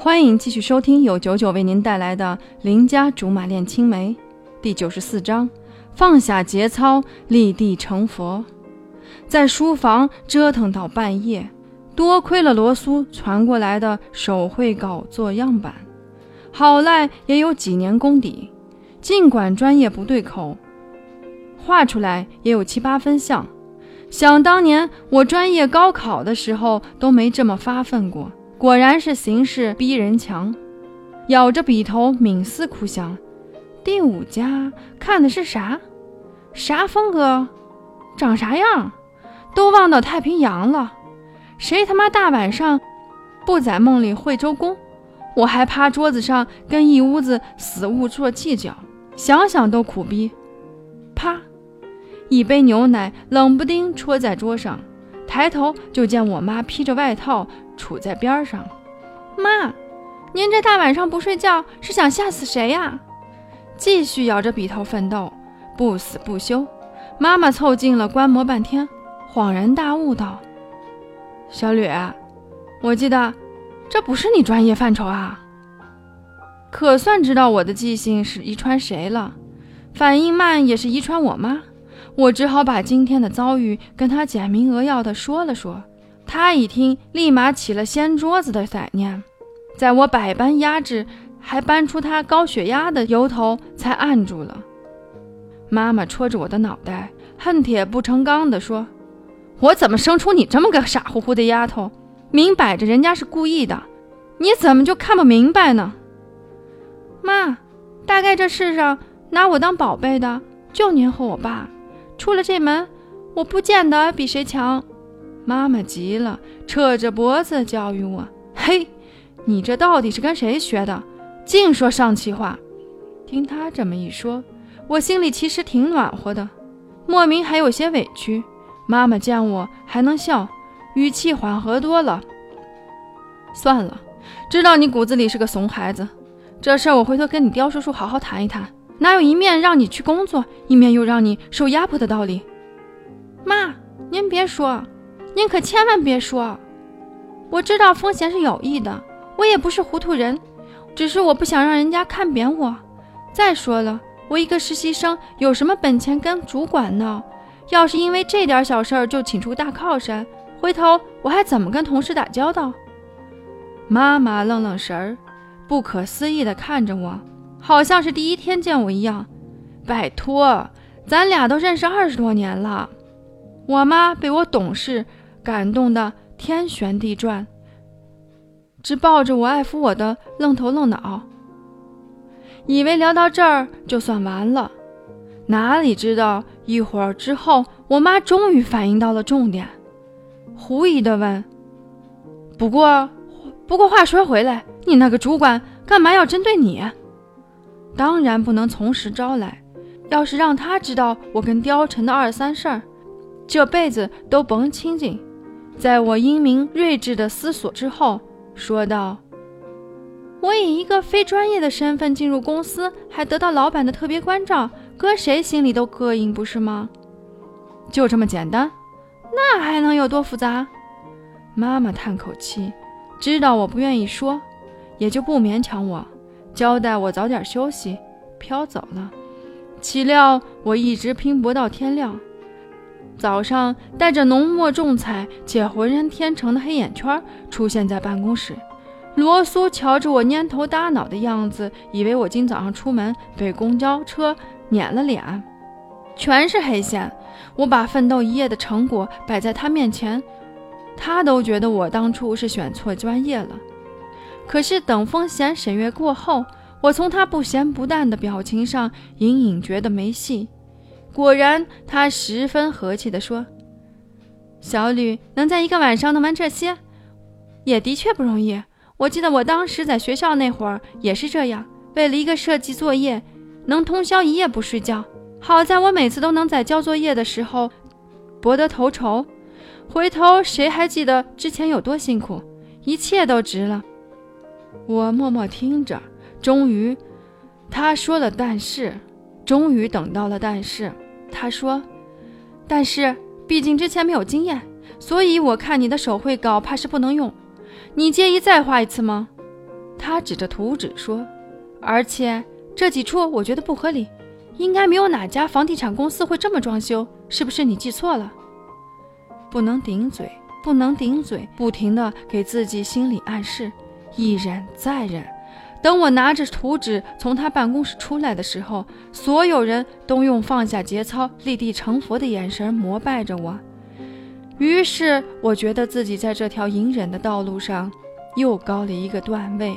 欢迎继续收听由九九为您带来的《邻家竹马恋青梅》第九十四章：放下节操，立地成佛。在书房折腾到半夜，多亏了罗苏传过来的手绘稿做样板，好赖也有几年功底。尽管专业不对口，画出来也有七八分像。想当年我专业高考的时候都没这么发奋过。果然是形势逼人强，咬着笔头冥思苦想，第五家看的是啥？啥风格？长啥样？都忘到太平洋了。谁他妈大晚上不在梦里会周公？我还趴桌子上跟一屋子死物做计较，想想都苦逼。啪！一杯牛奶冷不丁戳在桌上，抬头就见我妈披着外套。杵在边上，妈，您这大晚上不睡觉是想吓死谁呀？继续咬着笔头奋斗，不死不休。妈妈凑近了观摩半天，恍然大悟道：“小吕，我记得这不是你专业范畴啊。”可算知道我的记性是遗传谁了，反应慢也是遗传我妈。我只好把今天的遭遇跟她简明扼要的说了说。他一听，立马起了掀桌子的歹念，在我百般压制，还搬出他高血压的由头，才按住了。妈妈戳着我的脑袋，恨铁不成钢地说：“我怎么生出你这么个傻乎乎的丫头？明摆着人家是故意的，你怎么就看不明白呢？”妈，大概这世上拿我当宝贝的就您和我爸，出了这门，我不见得比谁强。妈妈急了，扯着脖子教育我：“嘿，你这到底是跟谁学的？净说上气话！”听他这么一说，我心里其实挺暖和的，莫名还有些委屈。妈妈见我还能笑，语气缓和多了。算了，知道你骨子里是个怂孩子，这事儿我回头跟你刁叔叔好好谈一谈，哪有一面让你去工作，一面又让你受压迫的道理？妈，您别说。您可千万别说，我知道风险是有意的，我也不是糊涂人，只是我不想让人家看扁我。再说了，我一个实习生，有什么本钱跟主管闹？要是因为这点小事儿就请出大靠山，回头我还怎么跟同事打交道？妈妈愣愣神儿，不可思议地看着我，好像是第一天见我一样。拜托，咱俩都认识二十多年了。我妈被我懂事。感动的天旋地转，只抱着我爱抚我的愣头愣脑，以为聊到这儿就算完了，哪里知道一会儿之后，我妈终于反应到了重点，狐疑的问：“不过，不过话说回来，你那个主管干嘛要针对你？当然不能从实招来，要是让他知道我跟貂蝉的二三事儿，这辈子都甭清静。”在我英明睿智的思索之后，说道：“我以一个非专业的身份进入公司，还得到老板的特别关照，搁谁心里都膈应，不是吗？就这么简单？那还能有多复杂？”妈妈叹口气，知道我不愿意说，也就不勉强我，交代我早点休息，飘走了。岂料我一直拼搏到天亮。早上带着浓墨重彩且浑然天成的黑眼圈出现在办公室，罗苏瞧着我蔫头耷脑的样子，以为我今早上出门被公交车碾了脸，全是黑线。我把奋斗一夜的成果摆在他面前，他都觉得我当初是选错专业了。可是等风险审阅过后，我从他不咸不淡的表情上隐隐觉得没戏。果然，他十分和气地说：“小吕能在一个晚上能完这些，也的确不容易。我记得我当时在学校那会儿也是这样，为了一个设计作业，能通宵一夜不睡觉。好在我每次都能在交作业的时候博得头筹，回头谁还记得之前有多辛苦？一切都值了。”我默默听着，终于，他说了：“但是。”终于等到了，但是他说：“但是毕竟之前没有经验，所以我看你的手绘稿怕是不能用。你介意再画一次吗？”他指着图纸说：“而且这几处我觉得不合理，应该没有哪家房地产公司会这么装修，是不是你记错了？”不能顶嘴，不能顶嘴，不停地给自己心理暗示，一忍再忍。等我拿着图纸从他办公室出来的时候，所有人都用放下节操、立地成佛的眼神膜拜着我。于是，我觉得自己在这条隐忍的道路上又高了一个段位。